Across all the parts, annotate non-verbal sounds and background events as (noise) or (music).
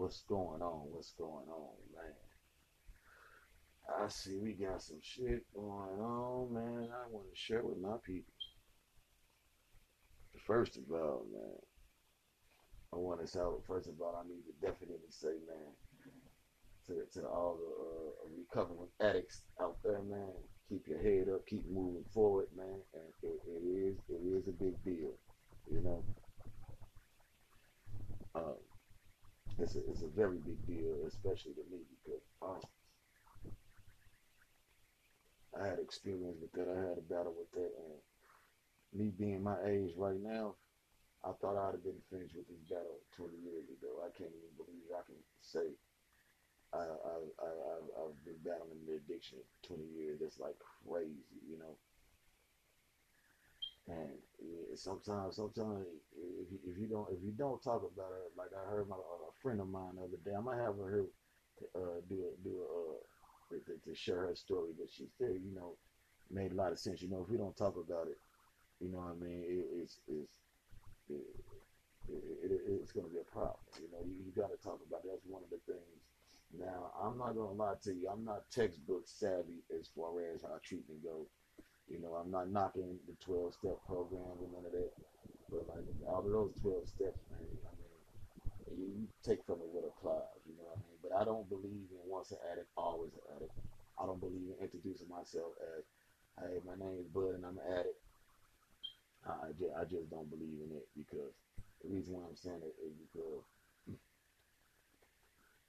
What's going on? What's going on, man? I see we got some shit going on, man. I want to share with my people. First of all, man, I want to say, first of all, I need to definitely say, man, to, to all the uh, recovering addicts out there, man, keep your head up, keep moving forward, man. And it, it is, it is a big deal, you know. Um, it's a, it's a very big deal, especially to me because um, I had experience with that. I had a battle with that, and me being my age right now, I thought I'd have been finished with this battle 20 years ago. I can't even believe I can say I, I, I, I've been battling the addiction 20 years. That's like crazy, you know. And sometimes, sometimes if you, don't if you don't talk about it, like I heard my a friend of mine the other day, I might have her uh, do a do a uh, to, to share her story, but she said, you know, made a lot of sense. You know, if we don't talk about it, you know what I mean, it, it's it's it, it, it's going to be a problem. You know, you, you got to talk about it. That's one of the things. Now, I'm not going to lie to you. I'm not textbook savvy as far as how treatment goes. You know, I'm not knocking the 12 step programs and none of that. But like all of those 12 steps, man, I mean, you, take from it what applies, you know what I mean? But I don't believe in once an addict, always an addict. I don't believe in introducing myself as, hey, my name is Bud and I'm an addict. I, I, just, I just don't believe in it because the reason why I'm saying it is because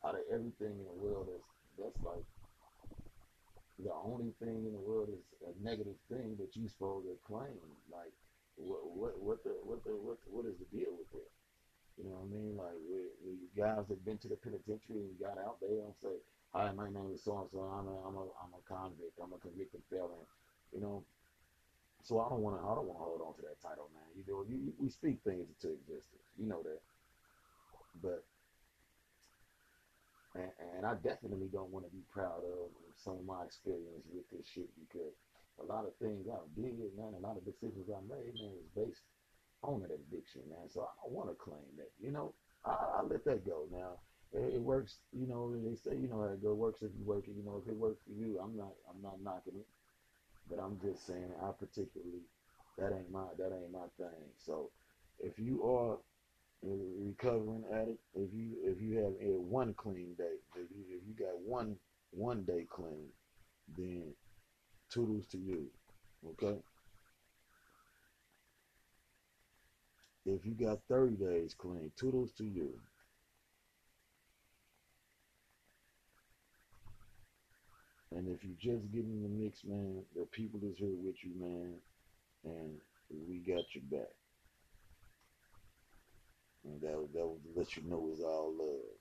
out of everything in the world that's, that's like the only thing in the world is a negative thing that you're supposed to claim. Like, what, what, what the, what the, what, the, what is the deal with it? You know what I mean? Like, we, we guys that been to the penitentiary and got out, they don't say, "Hi, my name is so and so. I'm a, I'm a, I'm a convict. I'm a convicted felon." You know, so I don't want to, I don't want to hold on to that title, man. You know, you, we speak things into existence. You know that, but and, I definitely don't want to be proud of some of my experience with this shit because a lot of things I did, man, a lot of decisions I made, man, was based on that addiction, man. So I don't want to claim that, you know. I, I let that go now. It, it, works, you know. They say, you know, it works if you work it. You know, if it works for you, I'm not, I'm not knocking it. But I'm just saying, I particularly, that ain't my, that ain't my thing. So, if you are recovering addict, if you if you have a one clean day, if you if you got one one day clean, then toodles to you. Okay. If you got 30 days clean, toodles to you. And if you just get in the mix, man, the people is here with you, man, and we got your back. And that that would let you know it's all love.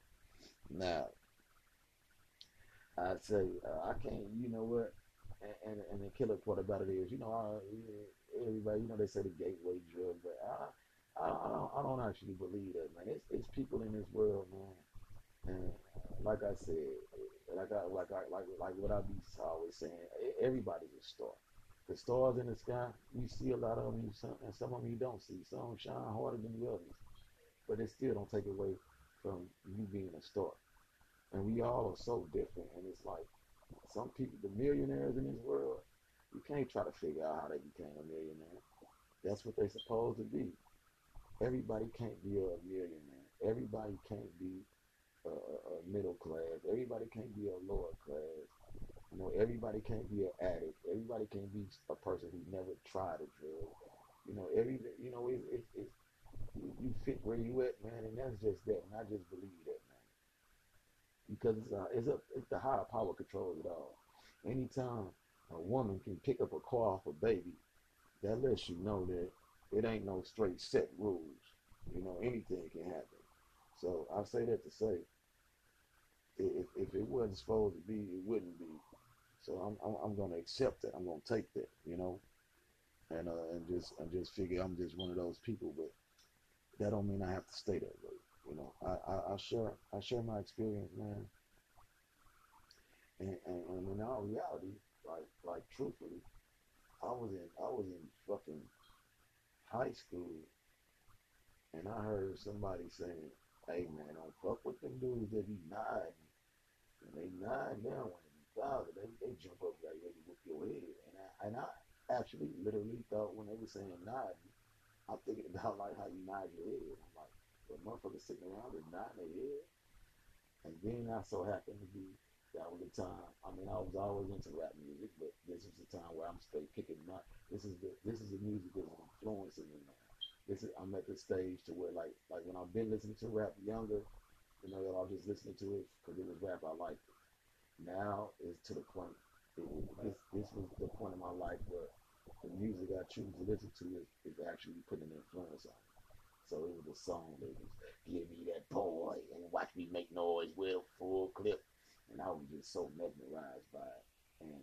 Now, I say uh, I can't. You know what? And, and, and the killer part about it is, you know, I, everybody, you know, they say the gateway drug, but I, I, I don't, I don't actually believe that, man. It's, it's people in this world, man, and like I said, like I, like I, like, like what I be always saying, everybody's a star. The stars in the sky, you see a lot of them, and some of them you don't see. Some shine harder than the others but it still don't take away from you being a star. And we all are so different. And it's like some people, the millionaires in this world, you can't try to figure out how they became a millionaire. That's what they're supposed to be. Everybody can't be a millionaire. Everybody can't be a, a middle class. Everybody can't be a lower class. You know, everybody can't be an addict. Everybody can't be a person who never tried a drug. You know, every you know, it, it, it's you, fit where you at, man, and that's just that, and I just believe that, man. Because it's a, it's a, it's the higher power controls it all. Anytime a woman can pick up a car off a baby, that lets you know that it ain't no straight set rules. You know, anything can happen. So I say that to say, if, if it wasn't supposed to be, it wouldn't be. So I'm, I'm, I'm to accept that. I'm to take that, you know, and uh, and just and just figure I'm just one of those people. But that don't mean I have to stay there. way. You know, I, I, I share I share my experience, man. And, and, and in all reality, like like truthfully, I was in I was in fucking high school and I heard somebody saying, Hey man, don't fuck with them dudes that be nodding. And they nod down when they father. They they jump up like ready to whip your head. And I and I actually literally thought when they were saying nodding, I'm thinking about like how you nod your head. I'm like, the motherfucker sitting around and nodding their head. And then I so happened to be that was the time. I mean, I was always into rap music, but this is the time where I'm straight kicking my. This is the this is the music that's influencing me now. This is I'm at the stage to where like like when I've been listening to rap younger, you know, I was just listening to it because it was rap I liked. Now is to the point. It, this this was the point in my life where the music I choose to listen to is, is actually putting an influence on me. So it was a song that was give me that boy and watch me make noise with full clip. And I was just so mesmerized by it. And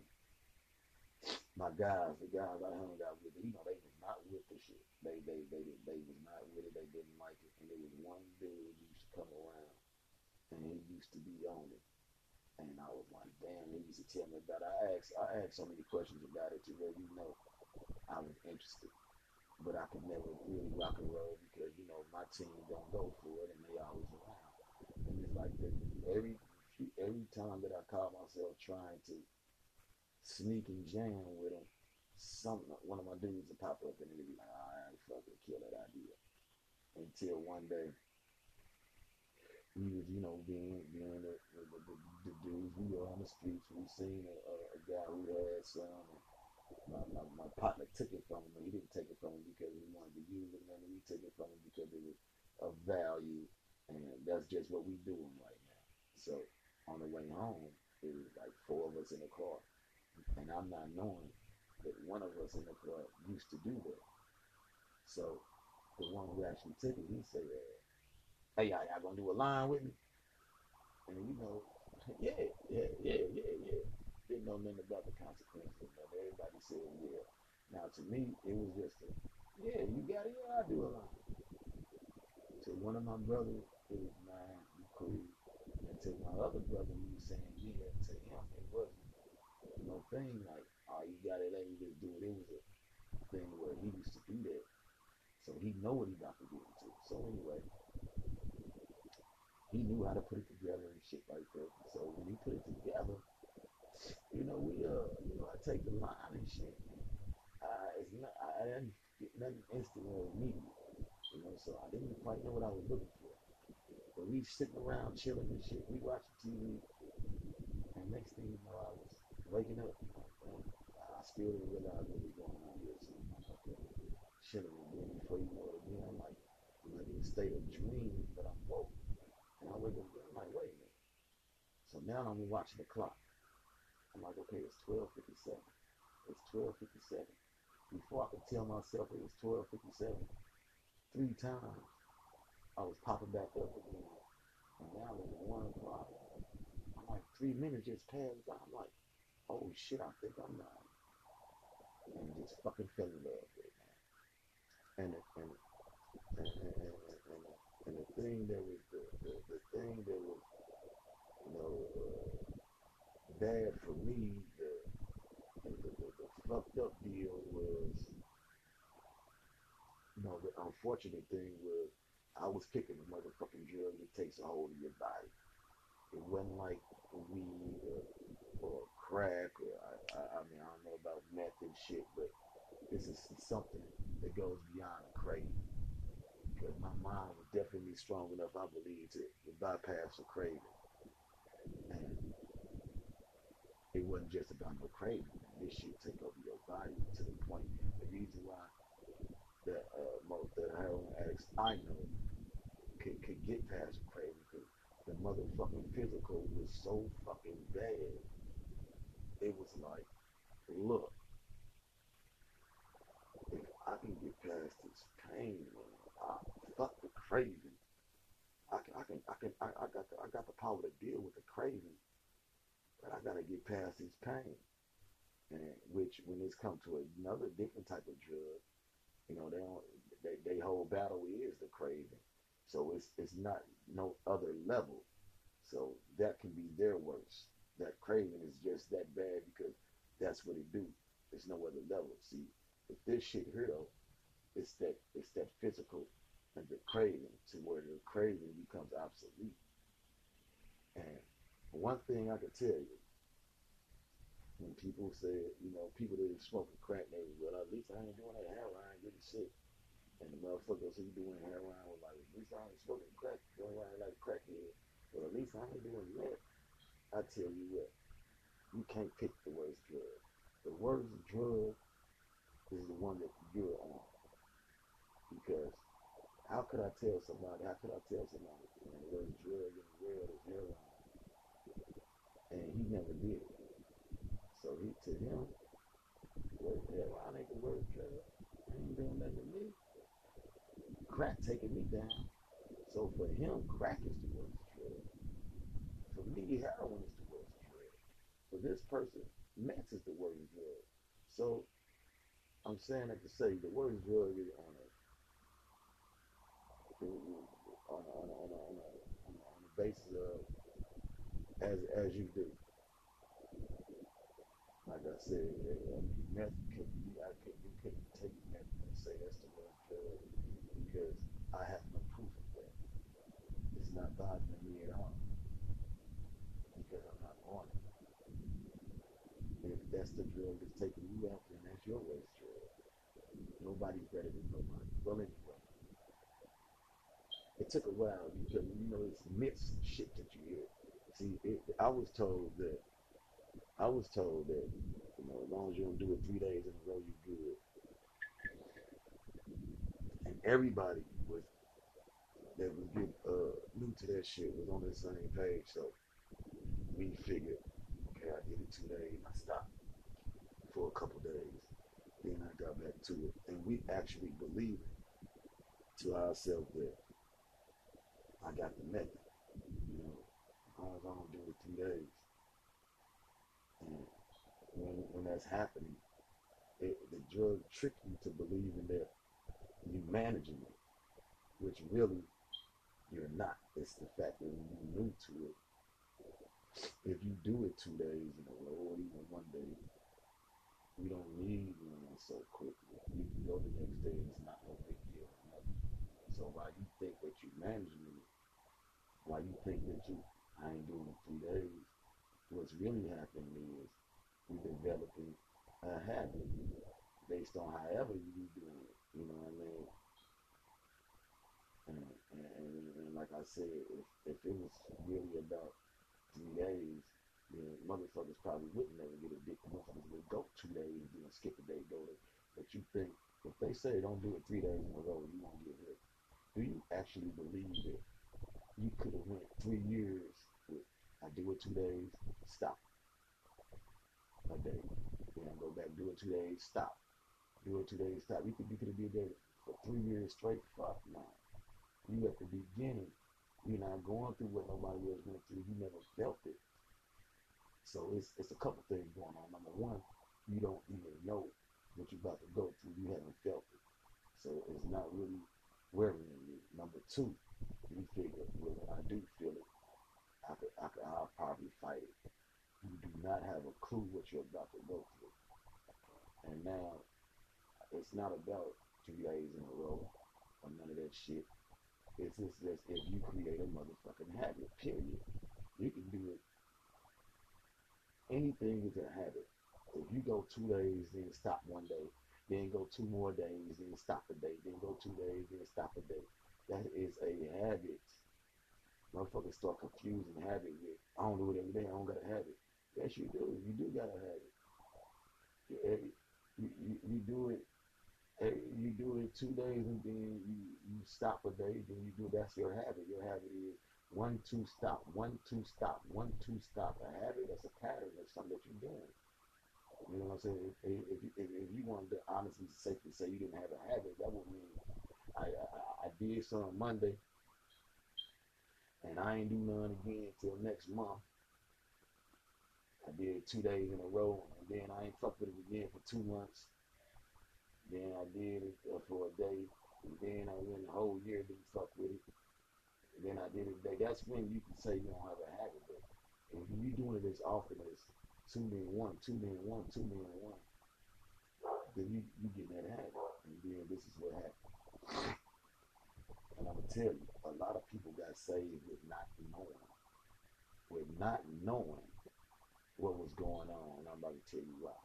my guys, the guys I hung out with, you know, they was not with the shit. They they they they was not with it. They didn't like it. And there was one dude who used to come around and he used to be on it. And I was like, damn, he used to tell me about it. I asked I asked so many questions about it to where you know I was interested but I could never really rock and roll because you know my team don't go for it and they always around. And it's like every every time that I caught myself trying to sneak and jam with them, something one of my dudes would pop up and they'd be like, "All right, fucking kill that idea." Until one day, we was you know being being the the, the, the, the dudes we were on the streets. We seen a, a, a guy who had some. And, my, my, my partner took it from him, but he didn't take it from him because he wanted to use it, and we took it from him because it was of value, and that's just what we're doing right now. So on the way home, it was like four of us in the car, and I'm not knowing that one of us in the car used to do that. So the one who actually took it, he said, "Hey, y'all, y'all gonna do a line with me?" And you know, (laughs) yeah, yeah, yeah, yeah, yeah didn't know nothing about the consequences, but everybody said yeah. Now to me, it was just a, yeah, you got it, yeah, I do a lot. To one of my brothers, it was man, you cool. And to my other brother, he was saying yeah. To him, it wasn't no thing like, oh, you got it, let me just do it. It was a thing where he used to do that, so he know what he about to get into. So anyway, he knew how to put it together and shit like that. So when he put it together you know, we uh, you know, I take the line and shit. Uh, it's not, I, I didn't get nothing instant or immediate, you know, so I didn't quite know what I was looking for. But we sitting around chilling and shit. We watching TV, and next thing you know, I was waking up. And I still didn't realize what was going on here. So chilling, and then before you know it, again, I'm like, I'm like in a state of dream, but I'm woke. And I wake up, I'm like, wait a minute. So now I'm watching the clock. I'm like, okay, it's 1257. It's 1257. Before I could tell myself it was 1257, three times I was popping back up again. And now it's one o'clock. I'm like, three minutes just passed by. I'm like, oh shit, I think I'm not. And just fucking fell in love with it, man. And, and, and, and, and, and, and the thing that was, the, the, the thing that was, bad for me, the, the, the, the fucked up deal was, you know, the unfortunate thing was I was picking a motherfucking drug that takes a hold of your body. It wasn't like weed or, or crack or, I, I, I mean, I don't know about meth and shit, but this is something that goes beyond craving. Because my mind was definitely strong enough, I believe, to, to bypass the craving. And it wasn't just about no craving. This shit take over your body to the point. The reason why the uh, most the heroin addicts I know could, could get past craving because the motherfucking physical was so fucking bad. It was like, look, if I can get past this pain, man, I, fuck the craving. I can, I can, I can, I, I got the, I got the power to deal with the craving but I gotta get past this pain. And which when it's come to another different type of drug, you know, they don't they, they whole battle is the craving. So it's it's not no other level. So that can be their worst. That craving is just that bad because that's what it do. There's no other level. See, if this shit here though, it's that it's that physical and the craving to where the craving becomes obsolete. And one thing I can tell you, when people say, you know, people that are smoking crack, they well, at least I ain't doing that heroin, getting sick. And the motherfuckers who doing heroin was like, at least I ain't smoking crack, going around like crackhead. But at least I ain't doing that. I tell you what, you can't pick the worst drug. The worst drug is the one that you're on. Because how could I tell somebody, how could I tell somebody man, the worst drug in the world is heroin? And he never did. So he to him, well, heroin ain't the worst drug. It ain't doing nothing to me. Crack taking me down. So for him, crack is the worst drug. For me, heroin is the worst drug. For this person, meth is the worst drug. So I'm saying that to say the worst drug is on a, on a, on a, on a, on a, on a basis of as as you do. Like I said, I mean, meth could be, I could, you couldn't take meth and say that's the worst drug because I have no proof of that. It's not bothering me at all because I'm not on it. If that's the drug that's taking you out, then that's your worst drug. Nobody's better than nobody. Well, anyway it took a while because you know it's mixed shit that you hear. See, it, I was told that I was told that you know as long as you don't do it three days in a row, you're good. And everybody was that was get uh, new to that shit was on the same page. So we figured, okay, I did it two days, I stopped for a couple days, then I got back to it, and we actually believed to ourselves that I got the method. You know, as long as I don't do it two days. And when when that's happening, it, the drug trick you to believing that you managing it, which really you're not. It's the fact that you're new to it, if you do it two days in a row or even one day, you don't need one so quickly. You can go the next day and it's not no big deal. So while you think that you're managing it, why you think that you I ain't doing it three days. What's really happening is we're developing a habit based on however you be doing it. You know what I mean? And, and, and, like I said, if, if it was really about three days, then motherfuckers probably would never get addicted. Motherfuckers would go two days, then skip a day, go to. But you think if they say don't do it three days in a row, you won't get hit. Do you actually believe it? you could have went three years I do it two days, stop. A day. Then go back, do it two days, stop. Do it two days, stop. You could you could did that for three years straight. Fuck no. You at the beginning, you're not going through what nobody else went through. You never felt it. So it's it's a couple things going on. Number one, you don't even know what you're about to go through. You haven't felt it. So it's not really wearing you. Number two, you figure, well, I do feel it. I could, I could, I'll probably fight it. You do not have a clue what you're about to go through. And now, it's not about two days in a row or none of that shit. It's just, just if you create a motherfucking habit, period. You can do it. Anything is a habit. If you go two days, then stop one day, then go two more days, then stop a day, then go two days, then stop a day. That is a habit. Motherfuckers start confusing habit with I don't do it every day, I don't got a habit. Yes you do. You do got a habit. You, you, you, you do it you do it two days and then you, you stop a day, then you do that's your habit. Your habit is one, two, stop, one, two, stop, one, two, stop. A habit, that's a pattern, that's something that you're doing. You know what I'm saying? If, if, if, if you wanted to honestly safely say you didn't have a habit, that would mean I, I, I did some on Monday, and I ain't do none again till next month. I did two days in a row, and then I ain't fuck with it again for two months. Then I did it uh, for a day, and then I went a whole year didn't fuck with it. And then I did it a day. That's when you can say you don't have a habit. But if you doing it as often as two then one, two then one, two then one, then you you get that habit. And then this is what happens. And I'm gonna tell you, a lot of people got saved with not knowing, with not knowing what was going on. And I'm about to tell you why.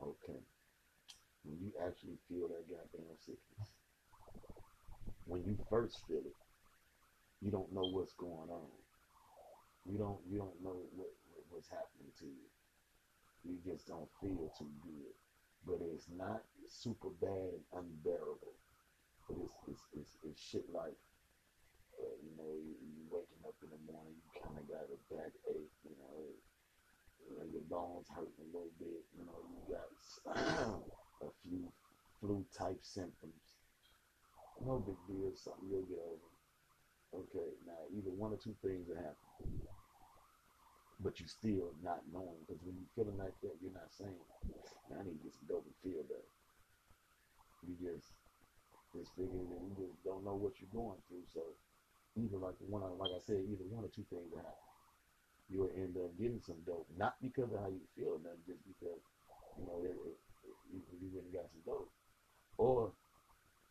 Okay. When you actually feel that goddamn sickness, when you first feel it, you don't know what's going on. You don't you don't know what, what what's happening to you. You just don't feel too good. But it's not super bad and unbearable. It's it's it's, shit like uh, you know, you, you waking up in the morning, you kind of got a backache, you know, you know, your bones hurting a little bit, you know, you got (clears throat) a few flu type symptoms. No big deal, something you'll get over. Okay, now either one or two things will happen. But you still not knowing because when you're feeling like that, you're not saying, I need to get some dope and feel better. You just just figure that you just don't know what you're going through. So either like one like I said, either one or two things will happen. You'll end up getting some dope, not because of how you feel, nothing, just because you know it, it, it, you, you really got some dope, or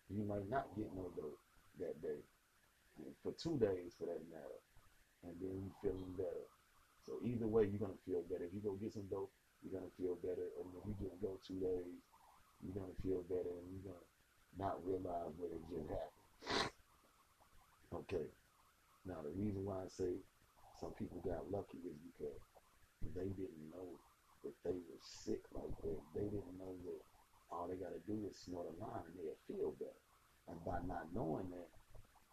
you might not get no dope that day for two days for that matter, and then you feeling better. So either way, you're gonna feel better. If you go get some dope, you're gonna feel better, and if you just go two days, you're gonna feel better, and you're gonna not realize what it just happened. Okay. Now the reason why I say some people got lucky is because they didn't know that they were sick like that. They didn't know that all they gotta do is snort a line and they'll feel better. And by not knowing that,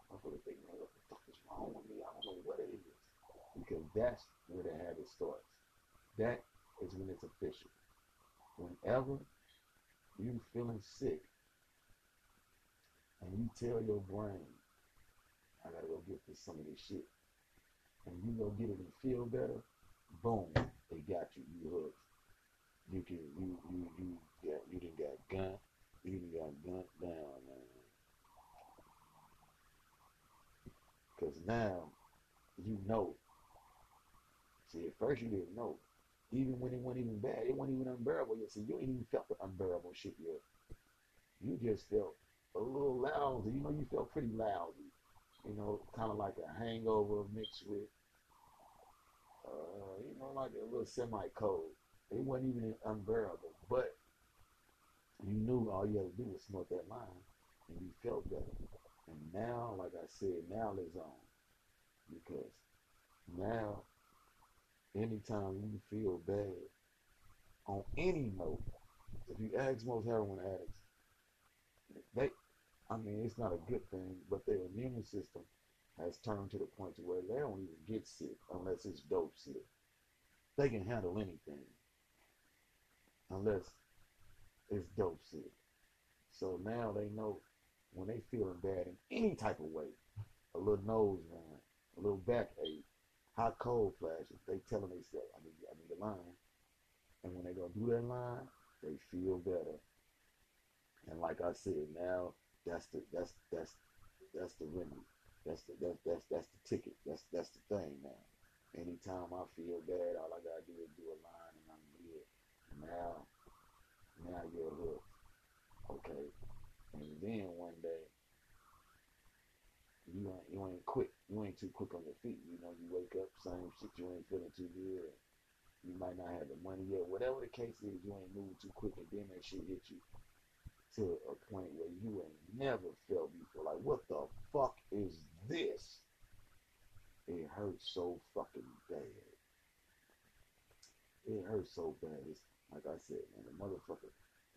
motherfuckers think, man, what the fuck is wrong with me? I don't know what it is. Because that's where the habit starts. That is when it's official. Whenever you feeling sick you tell your brain, I gotta go get this some of this shit, and you go get it and feel better, boom, they got you. You hooked. You can you you you got you didn't got gun. You didn't got gunned down, man. Cause now you know. See, at first you didn't know. Even when it wasn't even bad, it wasn't even unbearable yet. See, you ain't even felt the unbearable shit yet. You just felt a little lousy. You know, you felt pretty lousy. You know, kind of like a hangover mixed with, uh, you know, like a little semi-cold. It wasn't even unbearable, but you knew all you had to do was smoke that line, and you felt better. And now, like I said, now it's on. Because now, anytime you feel bad, on any note, if you ask most heroin addicts, they, I mean, it's not a good thing, but their immune system has turned to the point to where they don't even get sick unless it's dope sick. They can handle anything unless it's dope sick. So now they know when they feeling bad in any type of way, a little nose run, a little backache, hot cold flashes, they telling themselves, I need, I need a line. And when they go do that line, they feel better. And like I said, now that's the that's that's that's the remedy. That's the that's that's that's the ticket. That's that's the thing now. Anytime I feel bad, all I gotta do is do a line and I'm good. Now now you're hooked. Okay. And then one day you ain't you ain't quick. You ain't too quick on your feet. You know, you wake up, same shit, you ain't feeling too good. You might not have the money yet. Whatever the case is, you ain't moving too quick and then that shit hit you to a point where you ain't never felt before. Like, what the fuck is this? It hurts so fucking bad. It hurts so bad. It's, like I said, man, the motherfucker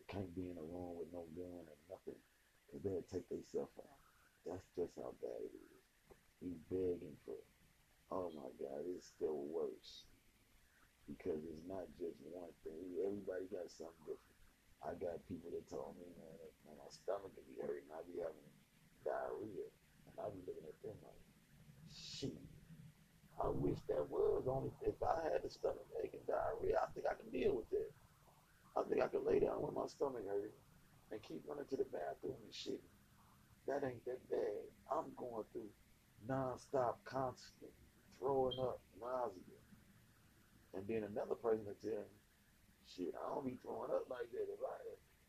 can't be in a room with no gun or nothing because they'll take themselves out. That's just how bad it is. He begging for, it. oh my God, it's still worse because it's not just one thing. Everybody got something different. I got people that told me, man, man my stomach can be hurting. I be having diarrhea. And I be looking at them like, shit. I wish that was only if I had the stomach ache and diarrhea. I think I can deal with that. I think I can lay down with my stomach hurting and keep running to the bathroom and shit. That ain't that bad. I'm going through nonstop, constant throwing up, nausea. And then another person will tell me, shit, I don't be throwing up like that. If I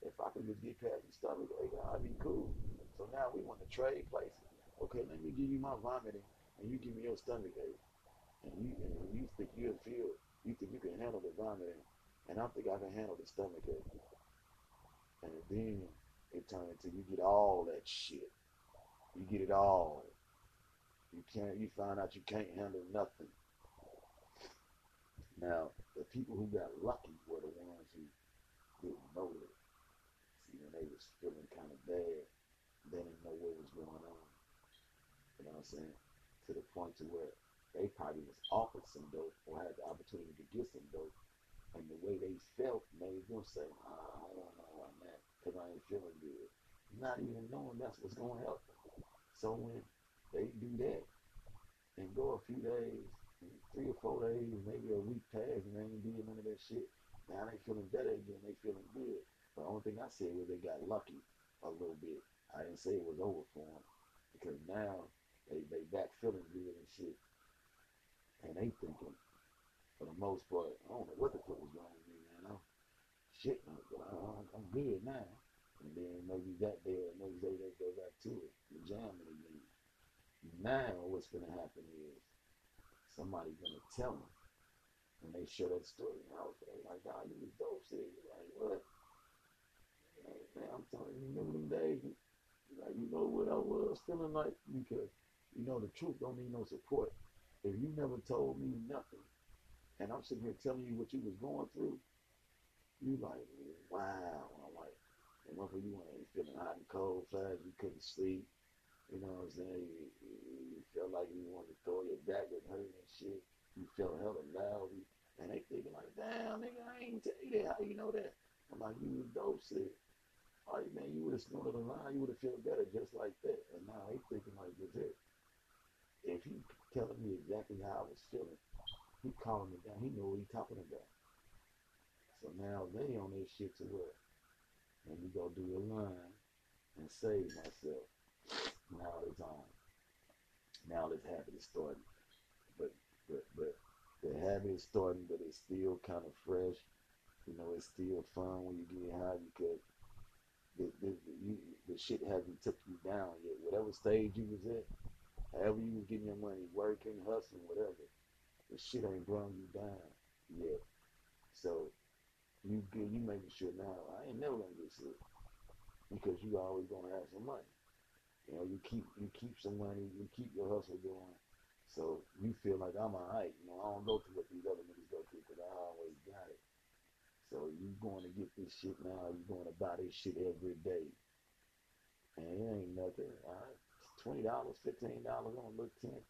if I could just get past the stomach eh, ache, I'd be cool. So now we want to trade places. Okay, let me give you my vomiting, and you give me your stomach ache, and you and you think you'll feel, you think you can handle the vomiting, and I think I can handle the stomach ache, and then it turns into you get all that shit. You get it all. You can't. You find out you can't handle nothing. Now, the people who got lucky were the ones who didn't know it. See, when they was feeling kind of bad, they didn't know what was going on. You know what I'm saying? To the point to where they probably was offered some dope or had the opportunity to get some dope, and the way they felt made them say, ah, I don't know on that because I ain't feeling good. Not even knowing that's what's going to help them. So when they do that and go a few days, three or four days, maybe a week pass, and they ain't doing none of that shit, now they feeling better again. They feeling good. But the only thing I said was they got lucky a little bit. I didn't say it was over for them because now they they back feeling good and shit, and they thinking for the most part, I don't know what the fuck was wrong with me, man. I'm shit, but I, I'm good now. And then maybe that day or next day they go back to it, the jamming again. Now what's gonna happen is somebody's gonna tell them and they share that story. I was like, God, you was dope shit. Like what? Man, I'm telling you, remember them days? Like you know what I was feeling like because you know the truth don't need no support. If you never told me nothing, and I'm sitting here telling you what you was going through, you like, wow. I'm like, for you ain't feeling hot and cold fast, you couldn't sleep. You know what I'm saying? Felt like you wanted to throw your back was her and shit. You felt hella loud. And they thinking like, damn, nigga, I ain't tell you that. How you know that? I'm like, you dope shit. All right, man, you would have snorted a line, you would have felt better just like that. And now they thinking like this here. If he telling me exactly how I was feeling, he calling me down. He know what he talking about. So now they on this shit to where let me go do a line and save myself. Now it's on. Now this habit is starting. But but but the habit is starting, but it's still kind of fresh. You know, it's still fun when you get high because the, the, the, you, the shit hasn't took you down yet. Whatever stage you was at, however you was getting your money, working, hustling, whatever, the shit ain't brought you down yet. So you good, you making sure now I ain't never gonna get sick because you always gonna have some money. You know, you keep you keep some money, you keep your hustle going. So you feel like I'm alright. You know, I don't go through what these other niggas go through because I always got it. So you going to get this shit now, you going to buy this shit every day. And it ain't nothing. All right. Twenty dollars, fifteen dollars on a little tent.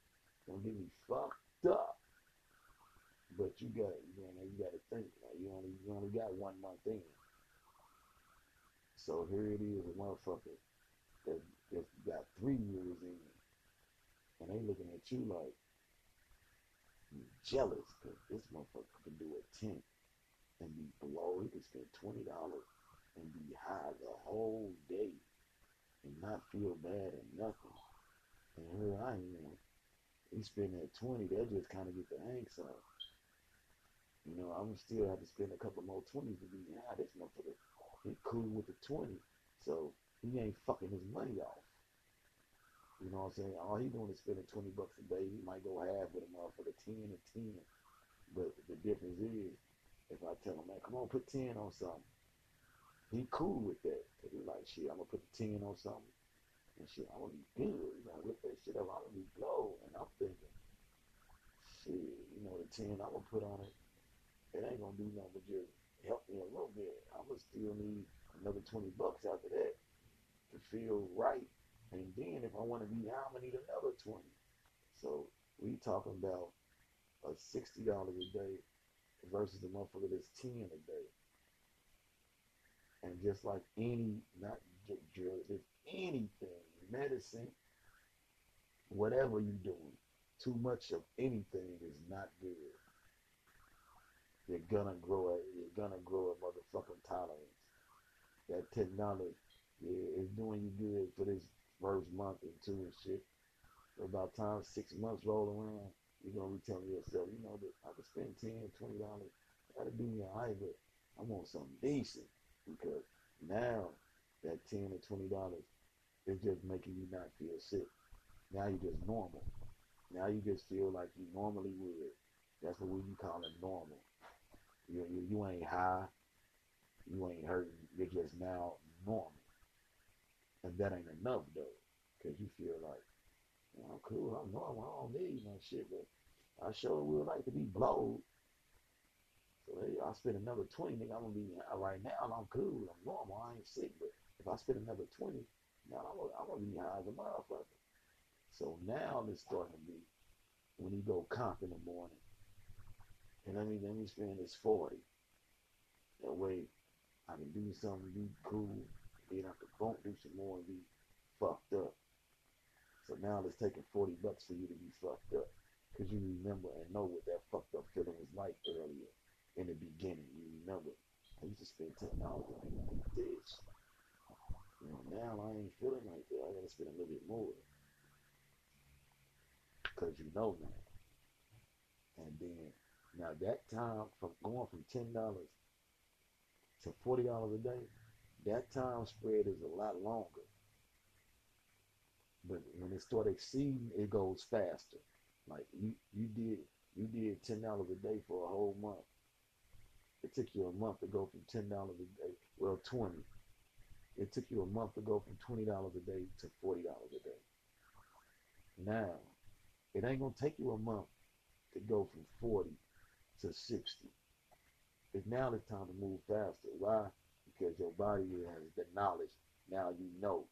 Gonna get me fucked up. But you got you know, you gotta think. Like you only you only got one month in. So here it is, a motherfucker that that got three years in, and they looking at you like you jealous because this motherfucker can do a ten and be below. He can spend twenty dollars and be high the whole day and not feel bad and nothing. And here I am. He spend that twenty. That just kind of get the angst off. You know, I'm still have to spend a couple more twenties to be high. This motherfucker, he cool with the twenty, so he ain't fucking his money off. You know what I'm saying? All he doing is spending 20 bucks a day. He might go half with a motherfucker, 10 or 10. But the difference is, if I tell him, man, come on, put 10 on something, he cool with that. He like, shit, I'm gonna put the 10 on something. And shit, I'm gonna be good. You know, that shit up, I'm gonna be blow. And I'm thinking, shit, you know, the 10 I'm gonna put on it, it ain't gonna do nothing but just help me a little bit. I'm gonna still need another 20 bucks after that to feel right. And then if I want to be high, I'm gonna need another 20. So we talking about a $60 a day versus the motherfucker that's 10 a day. And just like any, not drugs, if anything, medicine, whatever you're doing, too much of anything is not good. You're gonna grow a, you're gonna grow a motherfucking tolerance. That technology yeah, is doing you good for this first month or two and shit. So about time six months roll around, you're gonna be telling yourself, you know, that I could spend ten, twenty dollars, that'll do me alright, but I want something decent because now that 10 or 20 dollars is just making you not feel sick. Now you're just normal. Now you just feel like you normally would. That's what we call it normal. You, you, you ain't high. You ain't hurting. You're just now normal. And that ain't enough though. Cause you feel like, I'm cool, I'm normal, I don't need no shit, but I sure would like to be blowed. So hey, I spend another 20, nigga, I'm gonna be right now, I'm cool, I'm normal, I ain't sick, but if I spend another 20, now I'm gonna, I'm gonna be high as a motherfucker. So now it's starting to be when you go comp in the morning, and let me let me spend this 40. That way I can do something, be cool, I can bump do some more and be fucked up. So now it's taking 40 bucks for you to be fucked up. Because you remember and know what that fucked up feeling was like earlier in the beginning. You remember. I used to spend $10 on this. You know, now I ain't feeling like that. I gotta spend a little bit more. Because you know now. And then, now that time from going from $10 to $40 a day, that time spread is a lot longer. But when it starts exceeding, it goes faster. Like you, you did, you did ten dollars a day for a whole month. It took you a month to go from ten dollars a day, well twenty. It took you a month to go from twenty dollars a day to forty dollars a day. Now, it ain't gonna take you a month to go from forty to sixty. It's now the time to move faster. Why? Because your body has the knowledge. Now you know.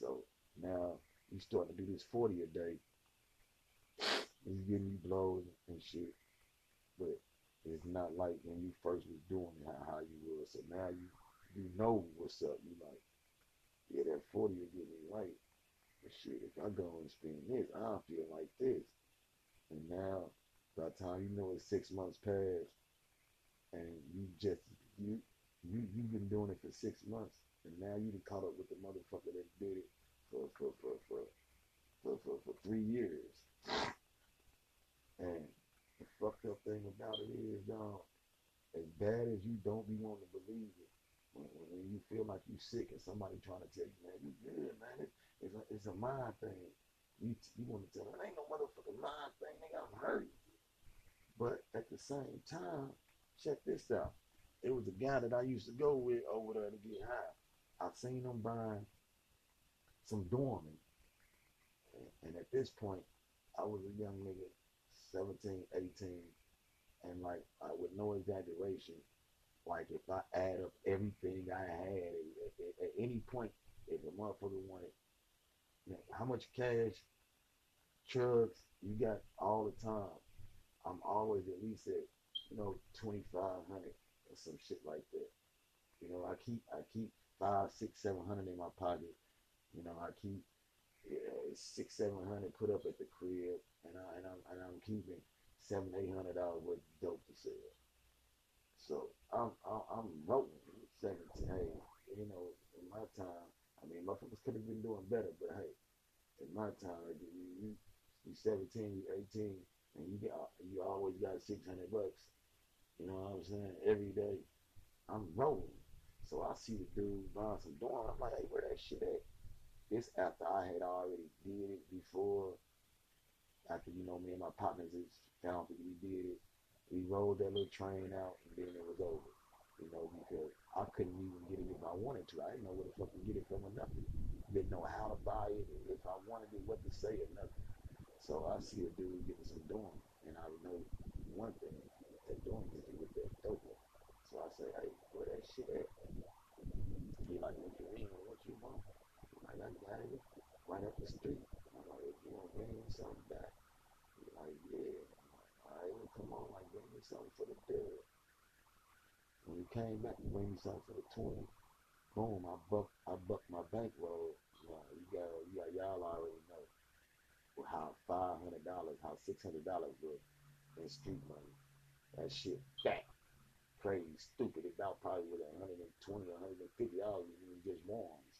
So now you starting to do this 40 a day. It's giving you blows and shit. But it's not like when you first was doing it, how, you were. So now you you know what's up. You like, yeah, that 40 will get me right. But shit, if I go and spend this, I don't feel like this. And now, by the time you know it's six months past, and you just you you you've been doing it for six months, and now you done caught up with the motherfucker that did it for for for for for, for, for three years. And the fucked up thing about it is, dog, as bad as you don't be wanting to believe it, when, when you feel like you're sick and somebody trying to tell you, man, you good, man, it, it's, a, it's a mind thing. You, you want to tell them, it ain't no motherfucking mind thing, nigga, I'm hurt. But at the same time, check this out. It was a guy that I used to go with over there to get high. I seen him buying some dormant. And, and at this point, I was a young nigga, 17, 18, and like, uh, with no exaggeration, like if I add up everything I had at, at, at any point, if a motherfucker wanted, man, how much cash, drugs you got all the time, I'm always at least at, you know, 2500 or some shit like that. You know, I keep, I keep five, six, seven hundred in my pocket you know, I keep six, seven hundred put up at the crib, and I and I'm and I'm keeping seven, eight hundred dollars worth of dope to sell. So I'm I'm, I'm rolling seventeen. Hey, you know, in my time, I mean, motherfuckers could have been doing better, but hey, in my time, you you, you seventeen, you eighteen, and you get you always got six hundred bucks. You know what I'm saying? Every day, I'm rolling. So I see the dude buying some dorm. I'm like, hey, where that shit at? This after I had already did it before. After you know me and my partners is found that we did it. We rolled that little train out and then it was over. You know, because I couldn't even get it if I wanted to. I didn't know where the fuck to get it from or nothing. Didn't know how to buy it, if I wanted it, what to say or nothing. So I see a dude getting some dorm, and I know one thing, dorm is to get that dope. So I say, hey, where that shit at? He like, what you mean? What you want? Like, I got it right up the street. I'm like, if you want to bring me something back, He's like, yeah. I'm like, all right, come on, like, bring me something for the deal. When he came back and bring me something for the 20, boom, I bucked, I bucked my bankroll. Know, you got, you got, y'all already know how $500, how $600 was in street money. That shit, back crazy, stupid. It about probably with 120 150 dollars in just ones.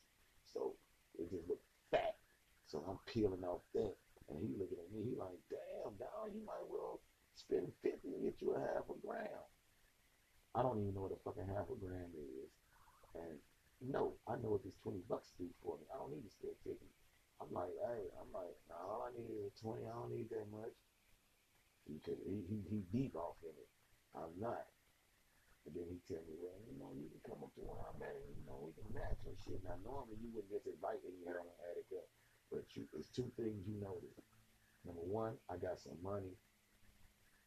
So it just looked fat. So I'm peeling off that. And he looking at me, he like, damn, dog, you might well spend 50 and get you a half a gram. I don't even know what a fucking half a gram is. And no, I know what this 20 bucks do for me. I don't need to spend 50. I'm like, hey, I'm like, nah, all I need is a 20. I don't need that much. Because he, he, he deep off in it. I'm not. And then he tell me, well, you know, you can come up to where I'm at and, you know, we can match and shit. Now, normally you wouldn't just invite any heroin addict up. But you, it's two things you notice. Number one, I got some money.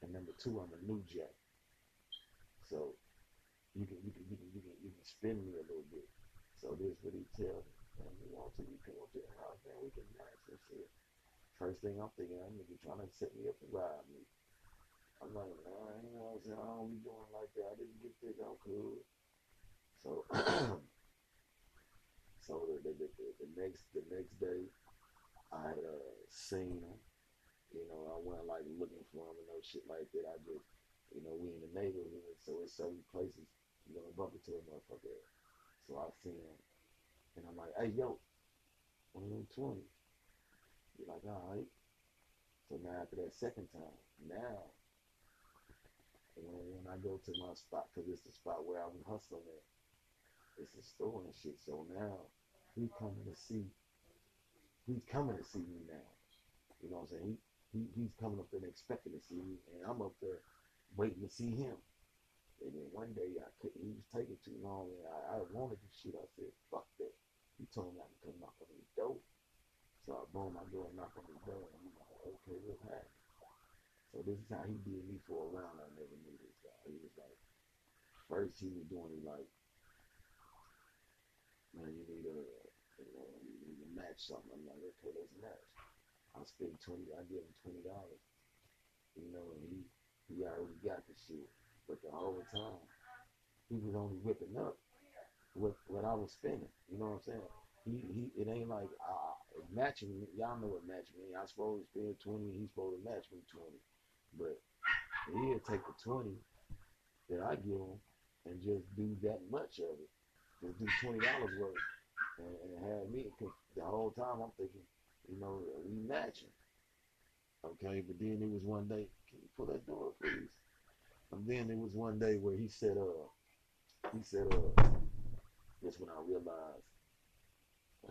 And number two, I'm a new jack. So you can you can you can you can you can spin me a little bit. So this what he tells me. Man, you want to, you come up to the house, man, we can match and shit. First thing I'm thinking, that nigga trying to set me up to rob me. I'm like, man, you know what I'm saying? I don't be doing like that. I didn't get this, I'm cool. So (clears throat) so the, the, the, the next the next day I had uh, seen him. You know, I wasn't like looking for him and no shit like that. I just you know, we in the neighborhood, so in certain places you're gonna bump into a motherfucker. So I seen him and I'm like, hey yo, one of them twenty. You're like, all right. So now after that second time, now when, I go to my spot, cause it's the spot where I'm hustling at, it's a store and shit. So now he coming to see, he's coming to see me now. You know what I'm saying? He, he he's coming up there expecting to see me, and I'm up there waiting to see him. And then one day I couldn't, he was taking too long, and I, I wanted this shit. I said, fuck that. He told me I could come knock on his door. So I boom, I go and knock on his door, and he's like, okay, what's happening? So this is how he did me for a round. I never knew this guy. He was like, first he was doing it like, man, you need a, you know, you need to match something. I'm like, okay, let's match. I spend twenty. I give him twenty dollars. You know, and he he already got the shit. But the whole time, he was only whipping up what what I was spending. You know what I'm saying? He he. It ain't like uh, matching. me. Y'all know what matching means. I supposed to spend twenty. He's supposed to match me twenty. But he'll take the twenty that I give him and just do that much of it. Just do twenty dollars worth and, and have me. Cause the whole time I'm thinking, you know, we matching. Okay, but then it was one day, can you pull that door, please? And then it was one day where he said, uh, he said, uh, that's when I realized,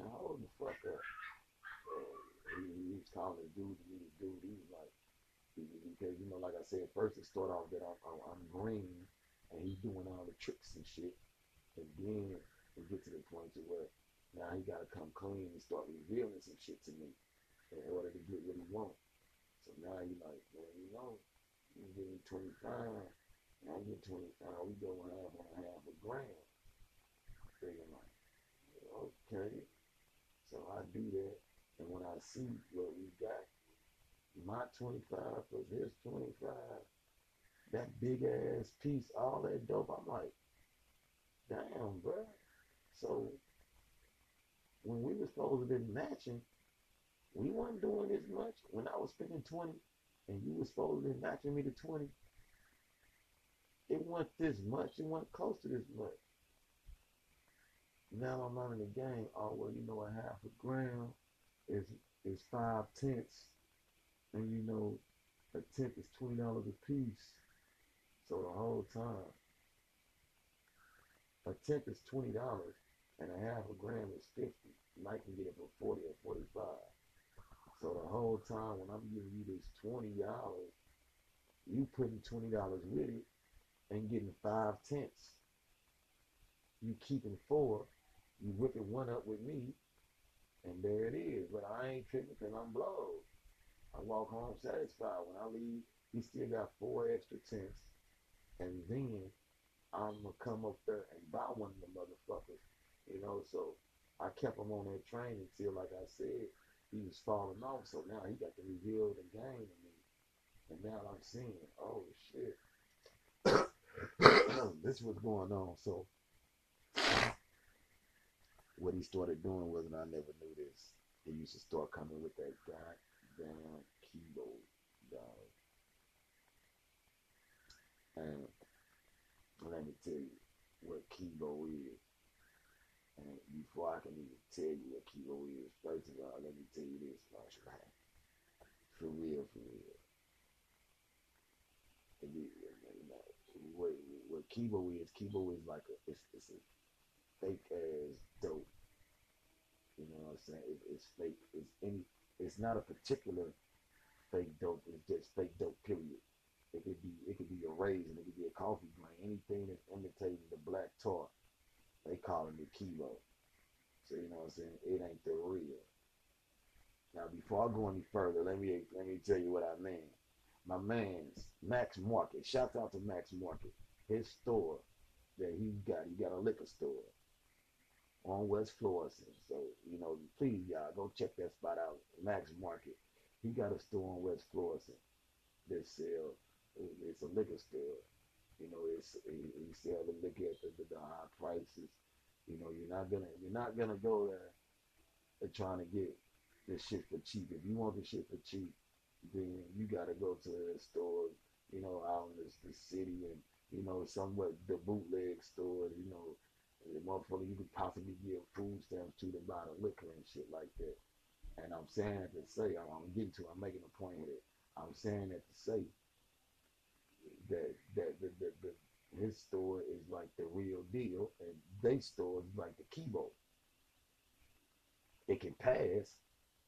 hold the fuck up. He, he was calling the dude dude, he was like, because, you know, like I said, first it started off that I'm, I'm, green, and he's doing all the tricks and shit, and then it get to the point to where now he got to come clean and start revealing some shit to me in order to get what he wants. So now you like, well, you know, you give me 25, and I get 25, we go half on half a grand. Thinking like, okay. So I do that, and when I see what we got, my 25 plus his 25, that big ass piece, all that dope, I'm like, damn, bro. So when we were supposed to be matching, we weren't doing as much. When I was spending 20 and you were supposed to be matching me to 20, it wasn't this much. It wasn't close to this much. Now I'm learning the game. Oh, well, you know, a half a gram is is five tenths. And you know, a tenth is $20 a piece. So the whole time, a tenth is $20 and a half a gram is 50. You might can get it for 40 or 45. So the whole time when I'm giving you this twenty dollars, you putting twenty dollars with it and getting five tenths. You keeping four, you whipping one up with me, and there it is. But I ain't tripping because I'm blowed. I walk home satisfied. When I leave, he still got four extra tenths, and then I'm gonna come up there and buy one of the motherfuckers. You know, so I kept him on that train until, like I said, he was falling off. So now he got to reveal the game to me. And now I'm seeing, oh shit. (coughs) (coughs) this was going on. So what he started doing was, and I never knew this, he used to start coming with that goddamn Kibo, dog. And let me tell you what Kibo is. And before I can even tell you what Kibo is, first of all, let me tell you this much, man. For real, for real. It is, what, what Kibo is, Kibo is like a, it's, it's a fake ass dope. You know what I'm saying? It, it's fake. It's any. It's not a particular fake dope. It's just fake dope. Period. It could be. It could be a raisin. It could be a coffee grain. Anything that's imitating the black tar, they call it the Kibo. So you know what I'm saying? It ain't the real. Now, before I go any further, let me let me tell you what I mean. My man's Max Market. Shout out to Max Market. His store that he got. He got a liquor store on West Florissant. So, you know, please, y'all, go check that spot out. Max Market. He got a store on West Florissant that sell, it's a liquor store. You know, it's he, sell the liquor at the, the, the high prices. You know, you're not gonna you're not gonna go there and trying to get this shit for cheap. If you want the shit for cheap, then you gotta go to the store, you know, out in the, the city and you know, somewhat the bootleg stores, you know, the motherfucker you could possibly give food stamps to to buy the liquor and shit like that. And I'm saying that to say, I'm, getting to, I'm making a point with it. I'm saying that to say that that the, the, his store is like the real deal, and they store is like the Kibo. It can pass.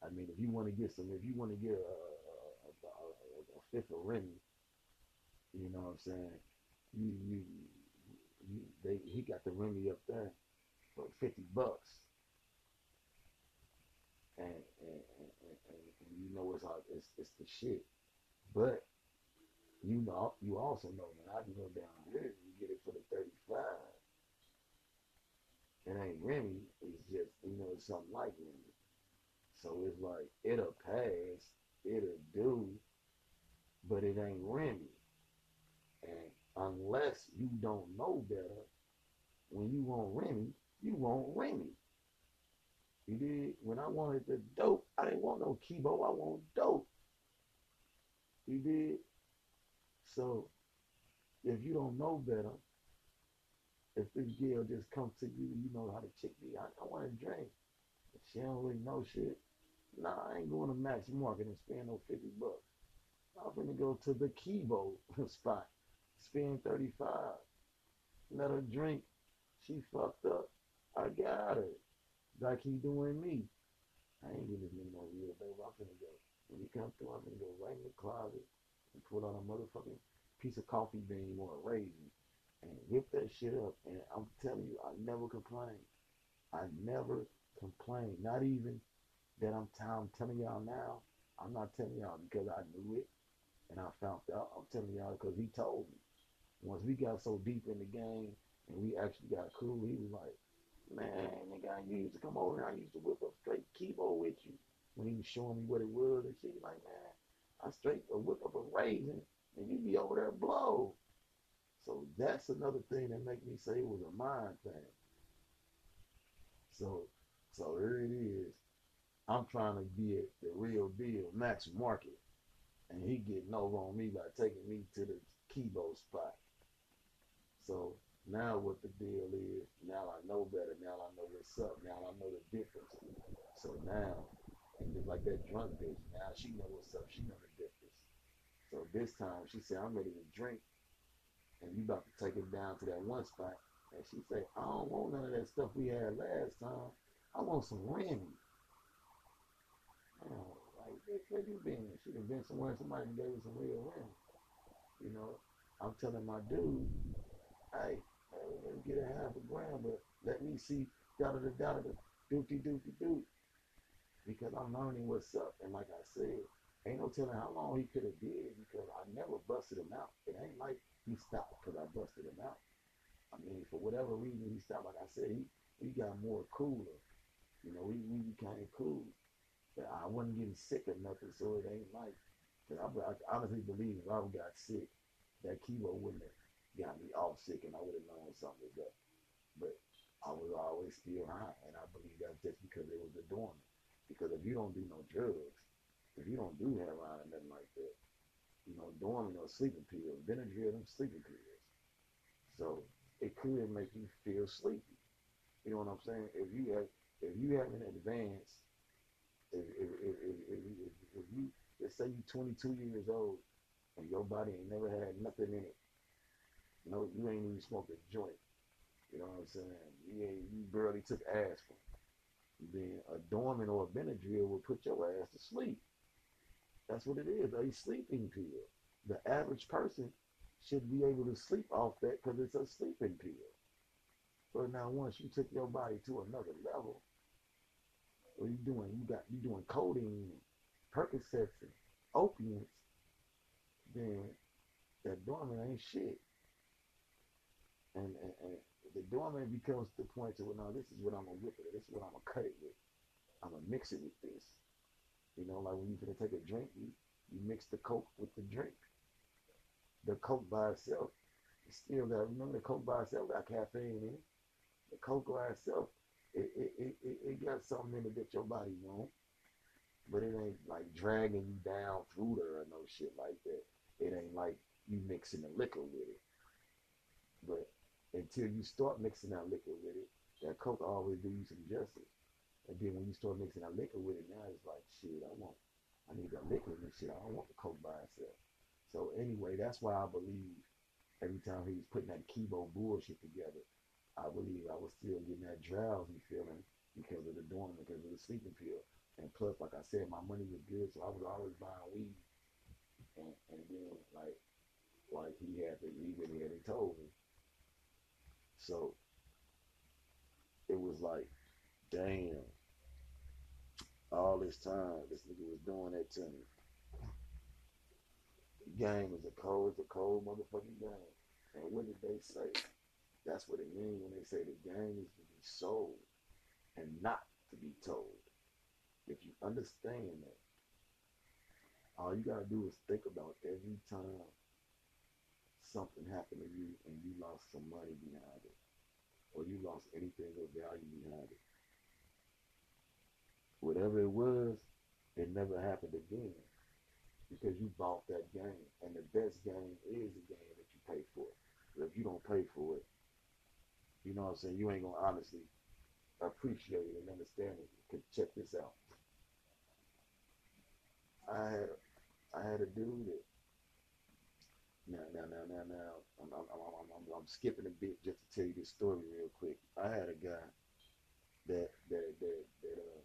I mean, if you want to get some, if you want to get a, a, a, a fifth of Remy, you know what I'm saying? You you you, they he got the Remy up there for fifty bucks, and and, and, and, and you know it's, all, it's it's the shit. But you know you also know man, I can go down here and get it for the thirty five. It ain't Remy, it's just you know it's something like Remy. So it's like it'll pass, it'll do, but it ain't Remy. Unless you don't know better, when you want Remy, you want Remy. You did when I wanted the dope, I didn't want no Kibo, I want dope. You did. So if you don't know better, if this girl just come to you, you know how to chick me, I, I want to drink. She don't really know shit, nah, I ain't going to Max Market and spend no 50 bucks. I'm gonna go to the Kibo (laughs) spot spend 35. Let her drink. She fucked up. I got her. Like he doing me. I ain't giving him no real baby. I'm finna go. When he come through, I'm gonna go right in the closet and pull out a motherfucking piece of coffee bean or a raisin and whip that shit up. And I'm telling you, I never complain. I never complain. Not even that I'm, t- I'm telling y'all now. I'm not telling y'all because I knew it and I found out. I'm telling y'all because he told me once we got so deep in the game and we actually got cool, he was like, man, nigga, I used to come over here. I used to whip up straight Kibo with you. When he was showing me what it was and shit, like, man, I straight a whip up a raisin and you be over there blow. So that's another thing that make me say it was a mind thing. So, so here it is. I'm trying to be the real deal, Max Market, and he getting over on me by taking me to the Kibo spot. So now what the deal is, now I know better. Now I know what's up. Now I know the difference. So now, and like that drunk bitch, now she know what's up. She know the difference. So this time she said, I'm ready to drink. And you about to take it down to that one spot. And she said, I don't want none of that stuff we had last time. I want some Remy. Oh, like, bitch, where you been? She done been somewhere somebody gave her some real Remy. You know, I'm telling my dude, hey, let me get a half a gram, but let me see da da da da da doopty doopty doop. Because I'm learning what's up. And like I said, ain't no telling how long he could have did because I never busted him out. It ain't like he stopped because I busted him out. I mean, for whatever reason he stopped, like I said, he, he got more cooler. You know, we, we became cool. But I wasn't getting sick or nothing, so it ain't like, cause I, I honestly believe if I got sick, that Kibo wouldn't have got me off sick and I would have known something was up. But I was always still high, and I believe that's just because it was the Dormin. Because if you don't do no drugs, if you don't do heroin and nothing like that, you know, Dormin or sleeping pills, Benadryl, them sleeping pills. So it could make you feel sleepy. You know what I'm saying? If you have, if you have an advance, if if if if, if, if, if you let's say you're 22 years old and your body ain't never had nothing in it no, you ain't even smoked a joint. You know what I'm saying? You ain't, you barely took aspirin. then a Dormin or a Benadryl will put your ass to sleep. That's what it is, a sleeping pill. The average person should be able to sleep off that because it's a sleeping pill. But now once you took your body to another level, what are you doing? You got you doing codeine, Percocets, and opiates, then that Dormin ain't shit. And, and, and the Dormin becomes the point to, well, no, this is what I'm gonna whip it. This is what I'm gonna cut it with. I'm gonna mix it with this. You know, like when you're gonna take a drink, you, you mix the Coke with the drink. The Coke by itself, still got, remember the Coke by itself got caffeine in it. The Coke by itself, it, it, it, it, it got something in it that your body won't. But it ain't like dragging you down through there or no shit like that. It ain't like you mixing the liquor with it. But until you start mixing that liquor with it, that Coke always do you some justice. And then when you start mixing that liquor with it, now it's like, shit, I want, I need that liquor and shit. I don't want the Coke by itself. So anyway, that's why I believe every time he was putting that Kibo bullshit together, I believe I was still getting that drowsy feeling because of the dorm, because of the sleeping pill. And plus, like I said, my money was good, so I was always buying weed. And, and then, like, like he had to, he really had told me. So it was like, damn, all this time, this nigga was doing that to me. The game is a cold, it's a cold motherfucking game. And what did they say? That's what it means when they say the game is to be sold and not to be told. If you understand that, all you gotta do is think about every time something happened to you and you lost some money behind it, or you lost anything of value behind it. Whatever it was, it never happened again because you bought that game. And the best game is the game that you pay for. But if you don't pay for it, you know what I'm saying, you ain't gonna honestly appreciate it and understand it. Cause check this out. I had I had a dude that now now now now now I'm I'm, I'm, I'm, I'm skipping a bit just to tell you this story real quick. I had a guy that that that that uh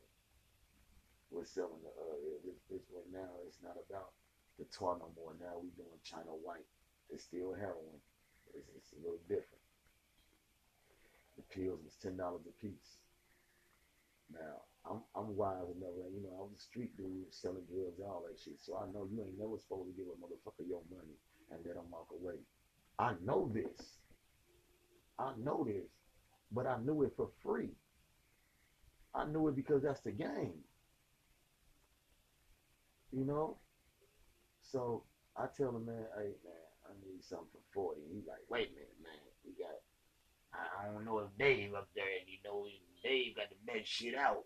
was selling the uh this this now it's not about the toy no more. Now we doing China White. It's still heroin. It's, it's a little different. The pills was ten dollars a piece. Now I'm I'm wise enough, you know, I was a street dude selling drugs, all that shit. So I know you ain't never supposed to give a motherfucker your money and let him walk away. I know this. I know this. But I knew it for free. I knew it because that's the game. You know? So I tell the man, hey man, I need something for 40. He like, wait a minute, man. We got I, I don't know if Dave up there and you know Dave got the best shit out.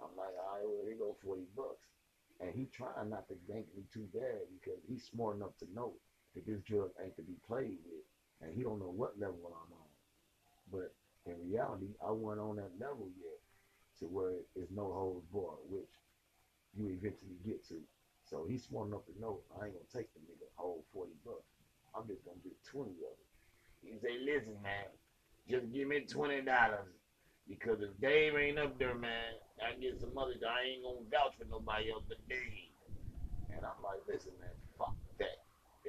I'm like, all right, well, here go 40 bucks. And he trying not to gank me too bad because he's smart enough to know that this drug ain't to be played with. And he don't know what level I'm on. But in reality, I wasn't on that level yet to where it's no holds barred, which you eventually get to. So he's smart enough to know I ain't gonna take the nigga whole 40 bucks. I'm just gonna get 20 of it. He say, listen, man, just give me $20. Because if Dave ain't up there, man, I get some other I ain't gonna vouch for nobody else but Dave. And I'm like, listen, man.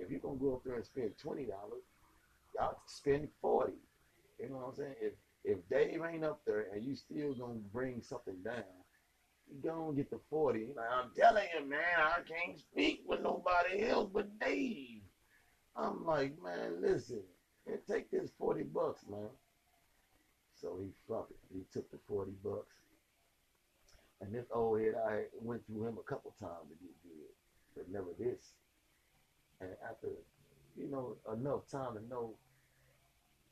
If you're gonna go up there and spend twenty dollars, y'all spend forty. You know what I'm saying? If if Dave ain't up there and you still gonna bring something down, you gonna get the forty. Like I'm telling you, man, I can't speak with nobody else but Dave. I'm like, man, listen, man, take this forty bucks, man. So he it. He took the 40 bucks. And this old head, I went through him a couple times to get good, but never this. And after, you know, enough time to know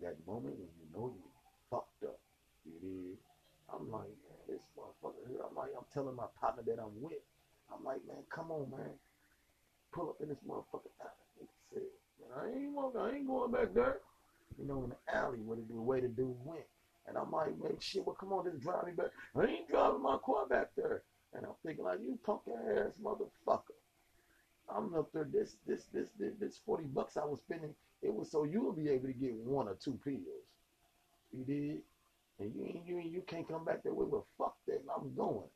that moment when you know you fucked up, you did. I'm like, man, this motherfucker here. I'm like, I'm telling my partner that I'm with. I'm like, man, come on, man. Pull up in this motherfucker. He said, man, I ain't walking, I ain't going back there. You know, in the alley where the, the way the dude went. And I'm like, man, shit, well, come on, just drive me back. I ain't driving my car back there. And I'm thinking, like, you punk ass motherfucker. I'm up there, this, this, this, this, this 40 bucks I was spending, it was so you'll be able to get one or two pills. You did? and you ain't- you you can't come back that way. Well, fuck that, I'm going.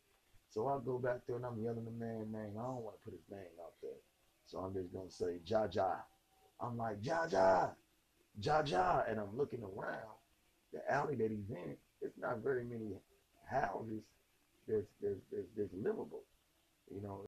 So I go back there and I'm yelling the man name. I don't want to put his name out there, so I'm just gonna say Ja Ja. I'm like Ja Ja, Ja Ja, and I'm looking around the alley that he's in. It's not very many houses that's that's that's, that's livable. You know,